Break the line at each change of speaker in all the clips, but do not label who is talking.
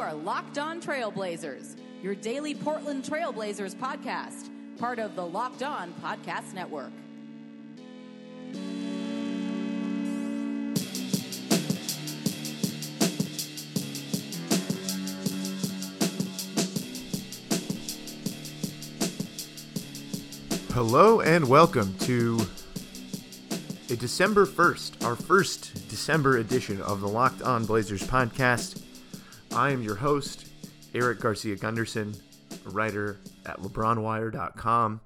are Locked On Trailblazers, your daily Portland Trailblazers podcast, part of the Locked On Podcast Network.
Hello and welcome to a December 1st, our first December edition of the Locked On Blazers podcast. I am your host, Eric Garcia Gundersen, a writer at LeBronWire.com,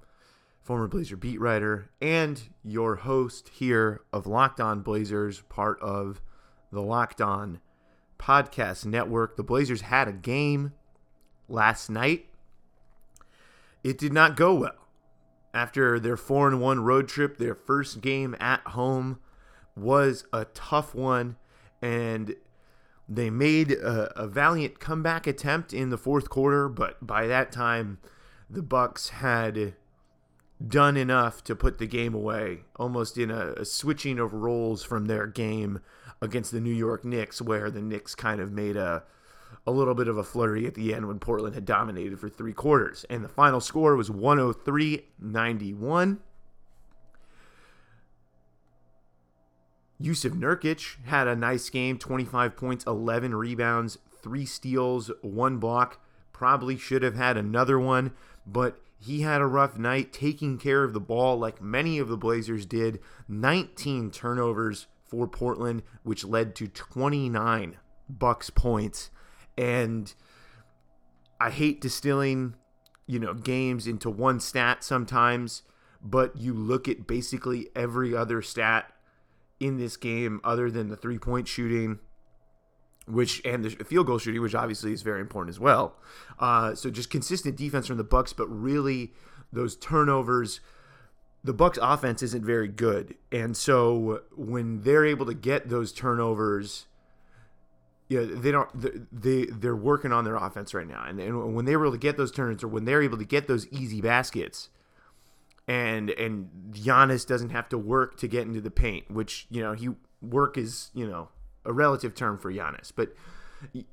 former Blazer beat writer, and your host here of Locked On Blazers, part of the Locked On Podcast Network. The Blazers had a game last night. It did not go well after their 4 and 1 road trip, their first game at home was a tough one and they made a, a, valiant comeback attempt in the fourth quarter, but by that time the Bucks had done enough to put the game away, almost in a, a switching of roles from their game against the New York Knicks, where the Knicks kind of made a a little bit of a flurry at the end when Portland had dominated for three quarters. And the final score was 103 91. Jusuf Nurkic had a nice game 25 points, 11 rebounds, three steals, one block. Probably should have had another one, but he had a rough night taking care of the ball like many of the Blazers did. 19 turnovers for Portland, which led to 29 Bucks points and I hate distilling, you know, games into one stat sometimes, but you look at basically every other stat in this game other than the three point shooting, which and the field goal shooting, which obviously is very important as well. Uh, so just consistent defense from the Bucks, but really those turnovers. The Bucks offense isn't very good, and so when they're able to get those turnovers yeah, they don't. They they're working on their offense right now, and, and when they were able to get those turns, or when they're able to get those easy baskets, and and Giannis doesn't have to work to get into the paint, which you know he work is you know a relative term for Giannis, but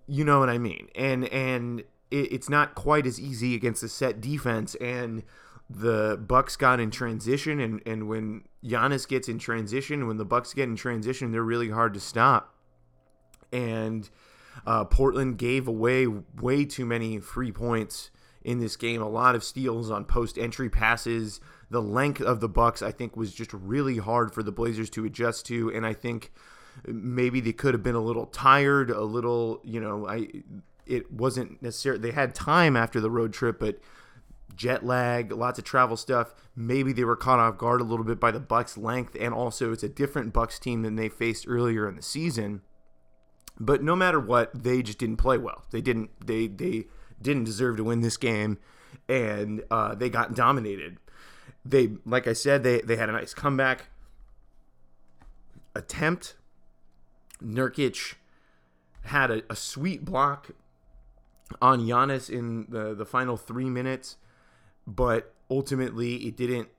you know what I mean, and and it, it's not quite as easy against a set defense, and the Bucks got in transition, and and when Giannis gets in transition, when the Bucks get in transition, they're really hard to stop and uh, Portland gave away way too many free points in this game. A lot of steals on post entry passes. The length of the Bucks, I think, was just really hard for the Blazers to adjust to, and I think maybe they could have been a little tired, a little, you know, I it wasn't necessarily they had time after the road trip, but jet lag, lots of travel stuff. Maybe they were caught off guard a little bit by the Bucks' length, and also it's a different Bucks team than they faced earlier in the season. But no matter what, they just didn't play well. They didn't. They they didn't deserve to win this game, and uh, they got dominated. They, like I said, they they had a nice comeback attempt. Nurkic had a, a sweet block on Giannis in the the final three minutes, but ultimately it didn't.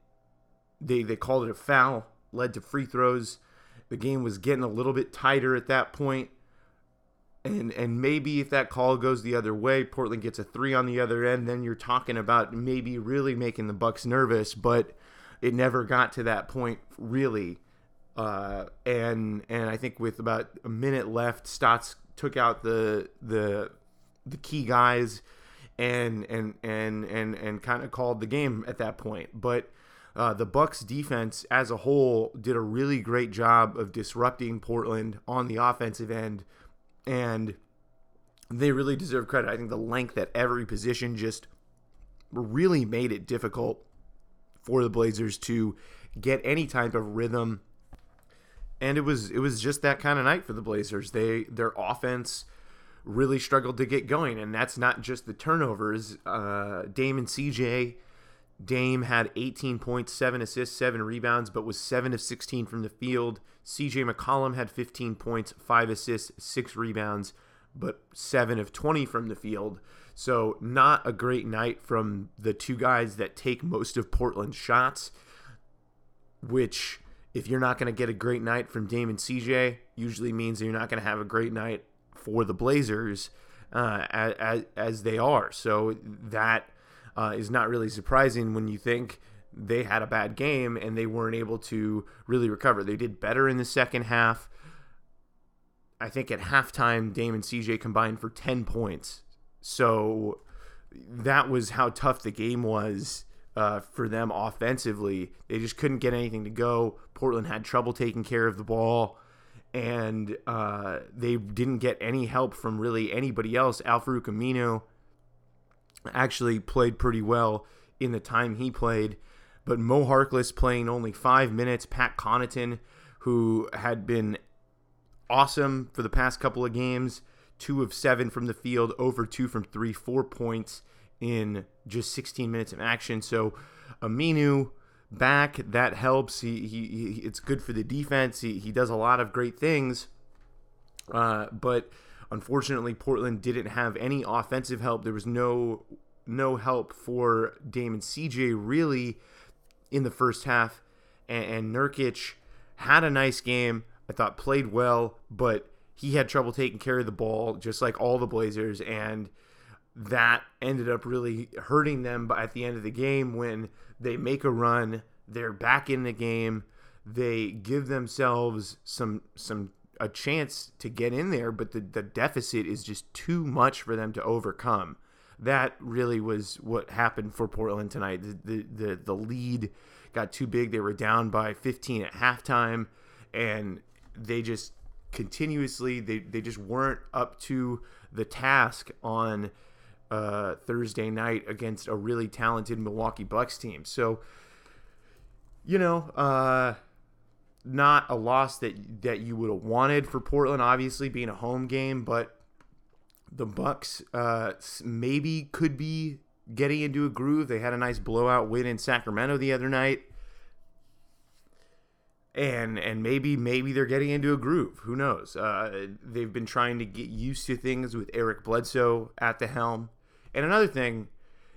They they called it a foul, led to free throws. The game was getting a little bit tighter at that point and and maybe if that call goes the other way, Portland gets a three on the other end, then you're talking about maybe really making the Bucks nervous, but it never got to that point really. Uh, and and I think with about a minute left, Stotts took out the the the key guys and and and and and kind of called the game at that point. But uh, the Bucks defense as a whole did a really great job of disrupting Portland on the offensive end and they really deserve credit. I think the length at every position just really made it difficult for the Blazers to get any type of rhythm. And it was it was just that kind of night for the Blazers. They their offense really struggled to get going, and that's not just the turnovers. Uh, Dame and CJ Dame had 18 points, 7 assists, 7 rebounds, but was 7 of 16 from the field. CJ McCollum had 15 points, 5 assists, 6 rebounds, but 7 of 20 from the field. So, not a great night from the two guys that take most of Portland's shots, which, if you're not going to get a great night from Dame and CJ, usually means you're not going to have a great night for the Blazers. uh, as, as they are. So that uh, is not really surprising when you think they had a bad game and they weren't able to really recover. They did better in the second half. I think at halftime, Dame and CJ combined for 10 points. So that was how tough the game was uh, for them offensively. They just couldn't get anything to go. Portland had trouble taking care of the ball, and uh, they didn't get any help from really anybody else. Al-Farouq Aminu actually played pretty well in the time he played, but Mo Harkless playing only five minutes. Pat Connaughton, who had been awesome for the past couple of games, two of seven from the field, over two from three, four points in just 16 minutes of action. So Aminu back that helps. He, he, he it's good for the defense. He, he does a lot of great things. Uh, but unfortunately, Portland didn't have any offensive help. There was no no help for Damon CJ really in the first half. And, and Nurkic had a nice game. I thought played well, but he had trouble taking care of the ball, just like all the Blazers, and that ended up really hurting them at the end of the game when they make a run, they're back in the game, they give themselves some some a chance to get in there, but the, the deficit is just too much for them to overcome. That really was what happened for Portland tonight. The the the, the lead got too big. They were down by 15 at halftime, and they just continuously they, they just weren't up to the task on uh, Thursday night against a really talented Milwaukee Bucks team. So, you know, uh, not a loss that that you would have wanted for Portland, obviously being a home game, but the Bucks uh, maybe could be getting into a groove. They had a nice blowout win in Sacramento the other night. And and maybe maybe they're getting into a groove. Who knows? Uh, they've been trying to get used to things with Eric Bledsoe at the helm. And another thing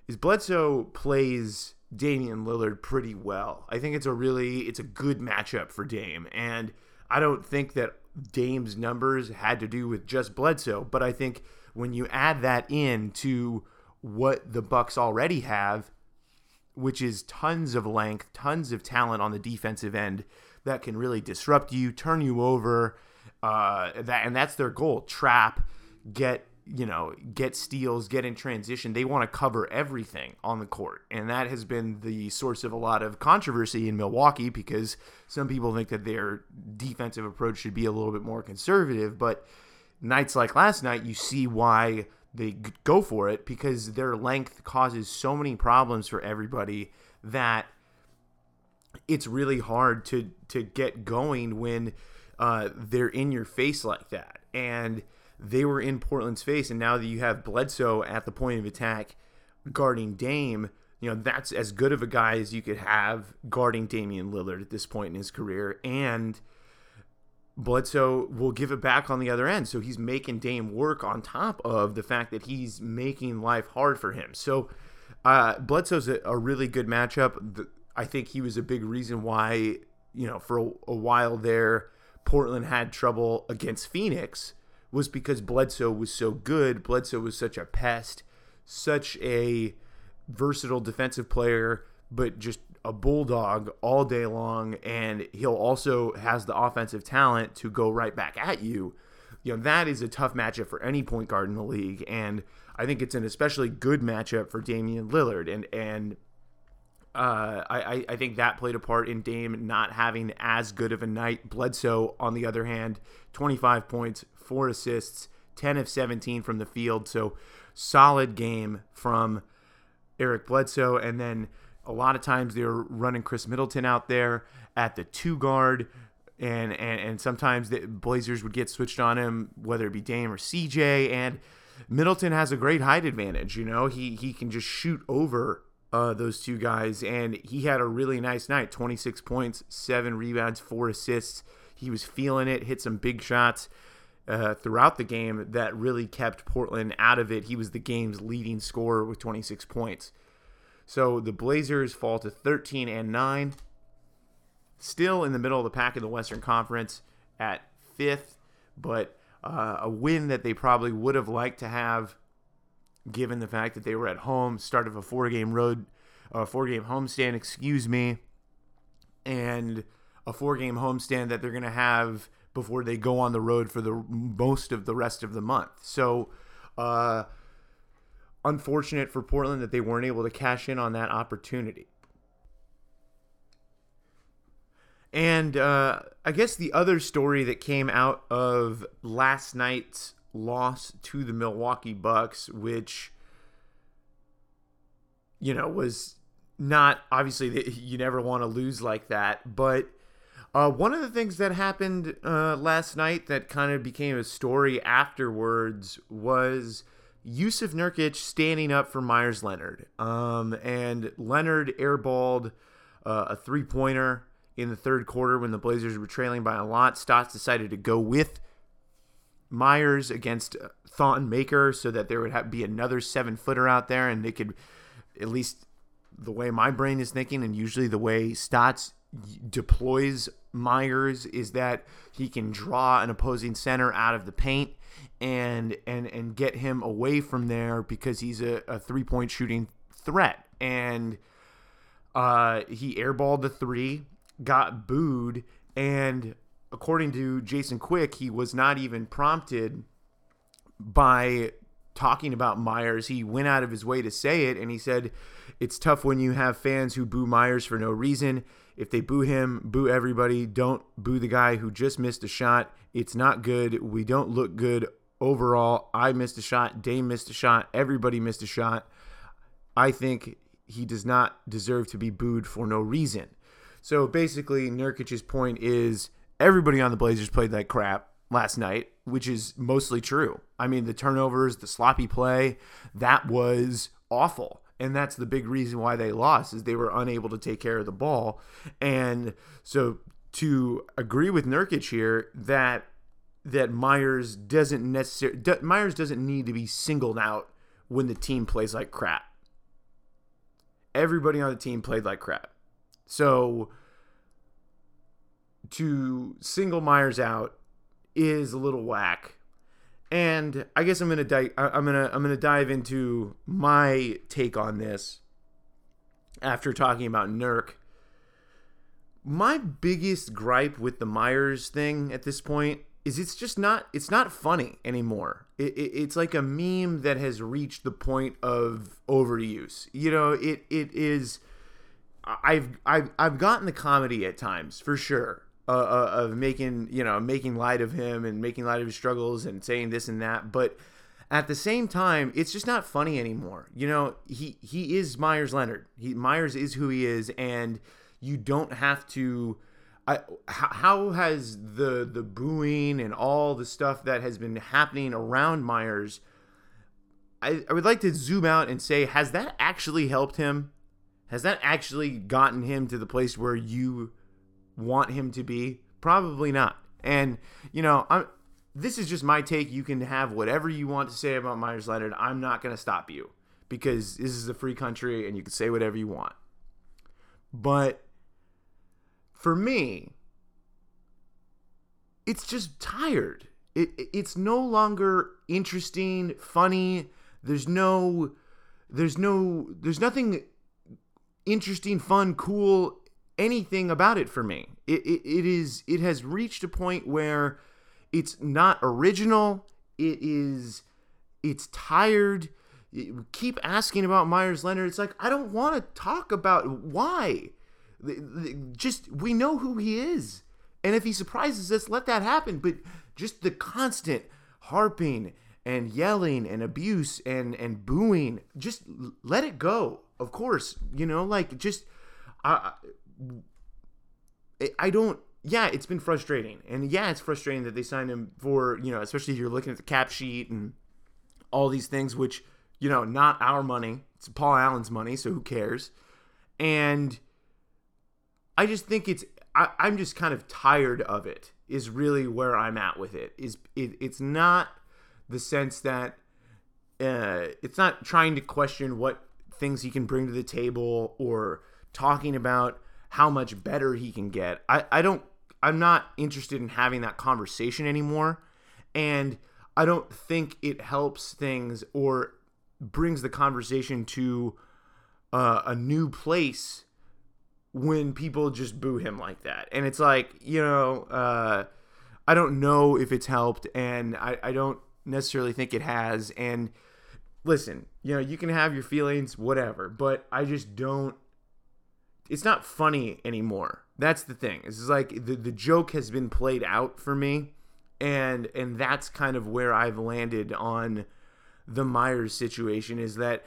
is Bledsoe plays Damian Lillard pretty well. I think it's a really it's a good matchup for Dame. And I don't think that Dame's numbers had to do with just Bledsoe, but I think when you add that in to what the Bucks already have, which is tons of length, tons of talent on the defensive end that can really disrupt you, turn you over, uh, that and that's their goal: trap, get you know, get steals, get in transition. They want to cover everything on the court. And that has been the source of a lot of controversy in Milwaukee because some people think that their defensive approach should be a little bit more conservative. But nights like last night, you see why they go for it because their length causes so many problems for everybody that it's really hard to to get going when uh, they're in your face like that. And they were in Portland's face, and now that you have Bledsoe at the point of attack guarding Dame, you know that's as good of a guy as you could have guarding Damian Lillard at this point in his career, and Bledsoe will give it back on the other end. So he's making Dame work on top of the fact that he's making life hard for him. So uh, Bledsoe's a, a really good matchup. I think he was a big reason why, you know, for a, a while there, Portland had trouble against Phoenix was because Bledsoe was so good. Bledsoe was such a pest, such a versatile defensive player, but just a bulldog all day long. And he'll also has the offensive talent to go right back at you. You know, that is a tough matchup for any point guard in the league. And I think it's an especially good matchup for Damian Lillard. And, and, uh, I, I think that played a part in Dame not having as good of a night. Bledsoe, on the other hand, 25 points, four assists, 10 of 17 from the field. So solid game from Eric Bledsoe. And then a lot of times they're running Khris Middleton out there at the two guard. And, and, and sometimes the Blazers would get switched on him, whether it be Dame or CJ. And Middleton has a great height advantage. You know, he, he can just shoot over uh, those two guys. And he had a really nice night 26 points, seven rebounds, four assists. He was feeling it, hit some big shots uh, throughout the game that really kept Portland out of it. He was the game's leading scorer with 26 points. So the Blazers fall to 13 and 9, still in the middle of the pack in the Western Conference at fifth, but uh, a win that they probably would have liked to have, given the fact that they were at home, start of a four game road, uh, four game homestand, excuse me, and a four game homestand that they're going to have before they go on the road for the most of the rest of the month. So, uh, unfortunate for Portland that they weren't able to cash in on that opportunity. And uh, I guess the other story that came out of last night's loss to the Milwaukee Bucks, which you know was not obviously you never want to lose like that, but uh, one of the things that happened uh, last night that kind of became a story afterwards was Jusuf Nurkic standing up for Meyers Leonard. Um, and Leonard airballed uh, a three pointer in the third quarter when the Blazers were trailing by a lot. Stotts decided to go with Meyers against Thon Maker so that there would have, be another seven footer out there and they could, at least the way my brain is thinking, and usually the way Stotts deploys Meyers is that he can draw an opposing center out of the paint and and and get him away from there because he's a, a three point shooting threat. And uh, he airballed the three, got booed, and according to Jason Quick, he was not even prompted by talking about Meyers. He went out of his way to say it, and he said, It's tough when you have fans who boo Meyers for no reason. If they boo him, boo everybody. Don't boo the guy who just missed a shot. It's not good. We don't look good overall. I missed a shot. Dame missed a shot. Everybody missed a shot. I think he does not deserve to be booed for no reason. So basically, Nurkic's point is everybody on the Blazers played like crap last night, which is mostly true. I mean, the turnovers, the sloppy play, that was awful. And that's the big reason why they lost is they were unable to take care of the ball. And so to agree with Nurkic here that that Meyers doesn't necessarily Meyers doesn't need to be singled out when the team plays like crap. Everybody on the team played like crap. So to single Meyers out is a little whack. And I guess I'm gonna I'm gonna I'm gonna dive into my take on this after talking about Nurk. My biggest gripe with the Meyers thing at this point is it's just not it's not funny anymore. It, it, it's like a meme that has reached the point of overuse. You know, it it is. I've I've I've gotten the comedy at times for sure uh, uh, of making you know making light of him and making light of his struggles and saying this and that, but at the same time, it's just not funny anymore. You know, he he is Meyers Leonard. He Meyers is who he is, and you don't have to I, how has the the booing and all the stuff that has been happening around Meyers? I, I would like to zoom out and say, has that actually helped him? Has that actually gotten him to the place where you want him to be? Probably not. And you know, I'm. This is just my take. You can have whatever you want to say about Meyers Leonard. I'm not going to stop you because this is a free country and you can say whatever you want. But for me, it's just tired. It, it's no longer interesting, funny. There's no, there's no, there's nothing interesting, fun, cool, anything about it for me. It, it, it is, it has reached a point where it's not original. It is, it's tired. keep asking about Meyers Leonard. It's like, I don't want to talk about why just we know who he is. And if he surprises us, let that happen. But just the constant harping and yelling and abuse and and booing, just let it go. Of course, you know, like just I I don't yeah, it's been frustrating. And yeah, it's frustrating that they signed him for, you know, especially if you're looking at the cap sheet and all these things which, you know, not our money. It's Paul Allen's money, so who cares? And I just think it's I, I'm just kind of tired of it. Is really where I'm at with it. Is it, it's not the sense that uh, it's not trying to question what things he can bring to the table or talking about how much better he can get. I, I don't I'm not interested in having that conversation anymore. And I don't think it helps things or brings the conversation to uh, a new place when people just boo him like that. And it's like, you know, uh, I don't know if it's helped, and I, I don't necessarily think it has. And listen, you know, you can have your feelings, whatever, but I just don't. It's not funny anymore. That's the thing. It's like the the joke has been played out for me, and and that's kind of where I've landed on the Meyers situation. Is that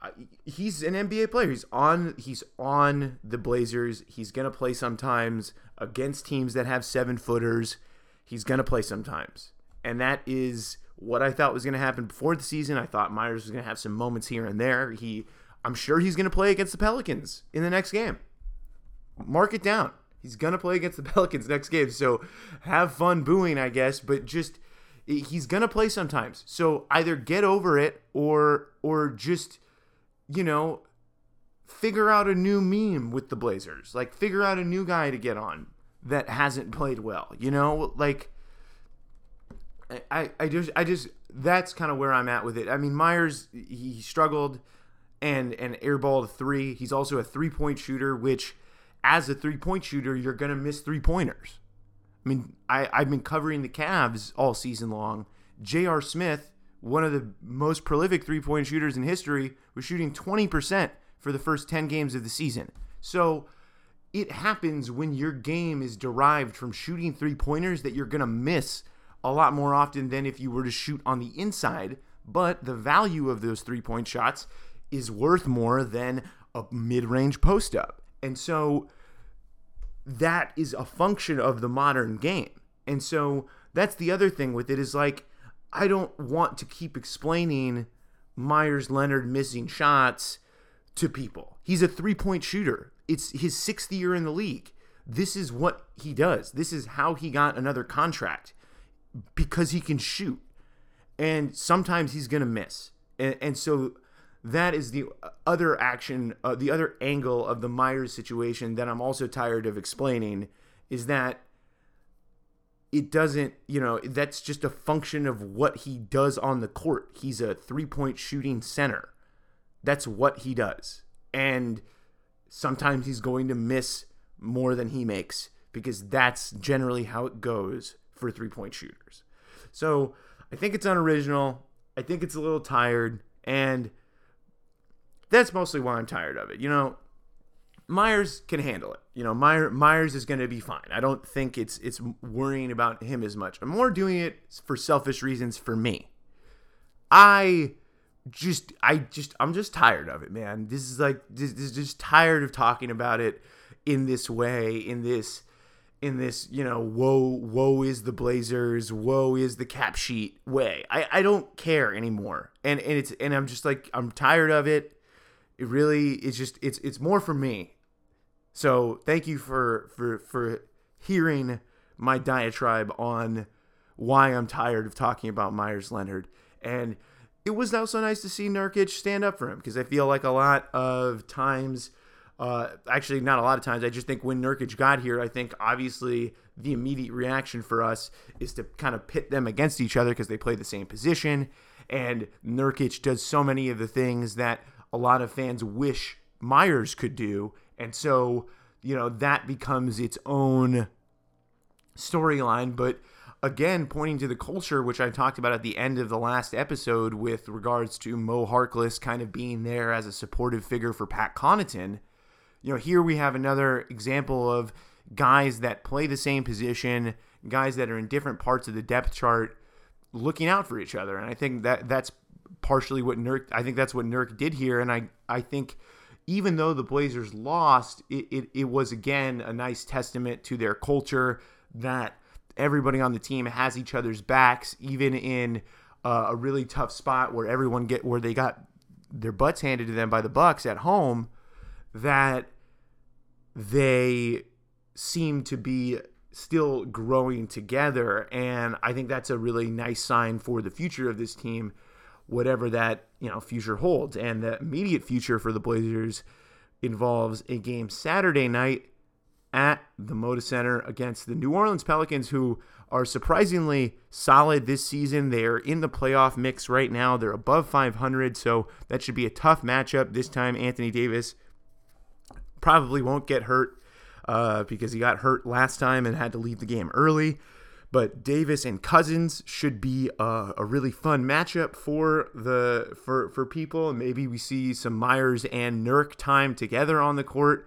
uh, he's an NBA player. He's on he's on the Blazers. He's gonna play sometimes against teams that have seven footers. He's gonna play sometimes, and that is what I thought was to happen before the season. I thought Meyers was to have some moments here and there. He, I'm sure he's going to play against the Pelicans in the next game. Mark it down. He's going to play against the Pelicans next game. So have fun booing, I guess, but just he's going to play sometimes. So either get over it or or just you know figure out a new meme with the Blazers. Like figure out a new guy to get on that hasn't played well. You know, like I, I just I just that's kind of where I'm at with it. I mean, Meyers he struggled and and airballed three. He's also a three point shooter, which as a three point shooter, you're gonna miss three pointers. I mean, I, I've been covering the Cavs all season long. J.R. Smith, one of the most prolific three point shooters in history, was shooting 20% for the first 10 games of the season. So it happens when your game is derived from shooting three pointers that you're going to miss a lot more often than if you were to shoot on the inside. But the value of those three point shots is worth more than a mid range post up. And so that is a function of the modern game. And so that's the other thing with it is like, I don't want to keep explaining Meyers Leonard missing shots to people. He's a three point shooter. It's his sixth year in the league. This is what he does. This is how he got another contract because he can shoot. And sometimes he's going to miss. And, and, so that is the other action, uh, the other angle of the Meyers situation that I'm also tired of explaining is that it doesn't, you know, that's just a function of what he does on the court. He's a three point shooting center. That's what he does. And sometimes he's going to miss more than he makes because that's generally how it goes for three point shooters. So I think it's unoriginal. I think it's a little tired. And that's mostly why I'm tired of it. You know, Meyers can handle it. You know, Meyer, Meyers is going to be fine. I don't think it's it's worrying about him as much. I'm more doing it for selfish reasons for me. I just I just I'm just tired of it, man. This is like this, this is just tired of talking about it in this way, in this in this, you know, woe, woe is the Blazers, woe is the cap sheet way. I, I don't care anymore. And and it's and I'm just like I'm tired of it. It really it's just it's it's more for me. So thank you for for for hearing my diatribe on why I'm tired of talking about Meyers Leonard. And it was also nice to see Nurkic stand up for him because I feel like a lot of times uh, actually, not a lot of times. I just think when Nurkic got here, I think obviously the immediate reaction for us is to kind of pit them against each other because they play the same position. And Nurkic does so many of the things that a lot of fans wish Meyers could do. And so, you know, that becomes its own storyline. But again, pointing to the culture, which I talked about at the end of the last episode with regards to Mo Harkless kind of being there as a supportive figure for Pat Connaughton you know, here we have another example of guys that play the same position, guys that are in different parts of the depth chart, looking out for each other. And I think that that's partially what Nurk. I think that's what Nurk did here. And I I think even though the Blazers lost, it, it, it was again a nice testament to their culture that everybody on the team has each other's backs, even in uh, a really tough spot where everyone get where they got their butts handed to them by the Bucks at home that they seem to be still growing together and I think that's a really nice sign for the future of this team whatever that you know future holds and the immediate future for the Blazers involves a game Saturday night at the Moda Center against the New Orleans Pelicans, who are surprisingly solid this season. They're in the playoff mix right now. They're above 500, so that should be a tough matchup. This time, Anthony Davis probably won't get hurt uh, because he got hurt last time and had to leave the game early. But Davis and Cousins should be a, a really fun matchup for the for for people. Maybe we see some Meyers and Nurk time together on the court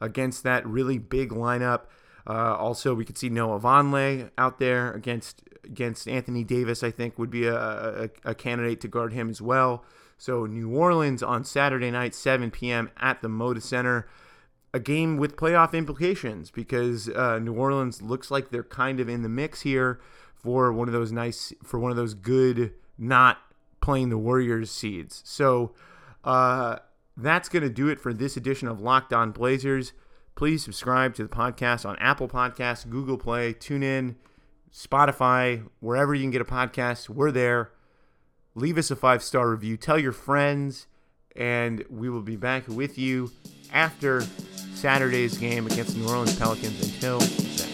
against that really big lineup. Uh, also, we could see Noah Vonleh out there against against Anthony Davis. I think would be a, a, a candidate to guard him as well. So New Orleans on Saturday night, 7 p.m. at the Moda Center a game with playoff implications because uh, New Orleans looks like they're kind of in the mix here for one of those nice for one of those good not playing the Warriors seeds. So uh, that's going to do it for this edition of Locked On Blazers. Please subscribe to the podcast on Apple Podcasts, Google Play, TuneIn, Spotify, wherever you can get a podcast. We're there. Leave us a five star review. Tell your friends, and we will be back with you after Saturday's game against the New Orleans Pelicans. Until then.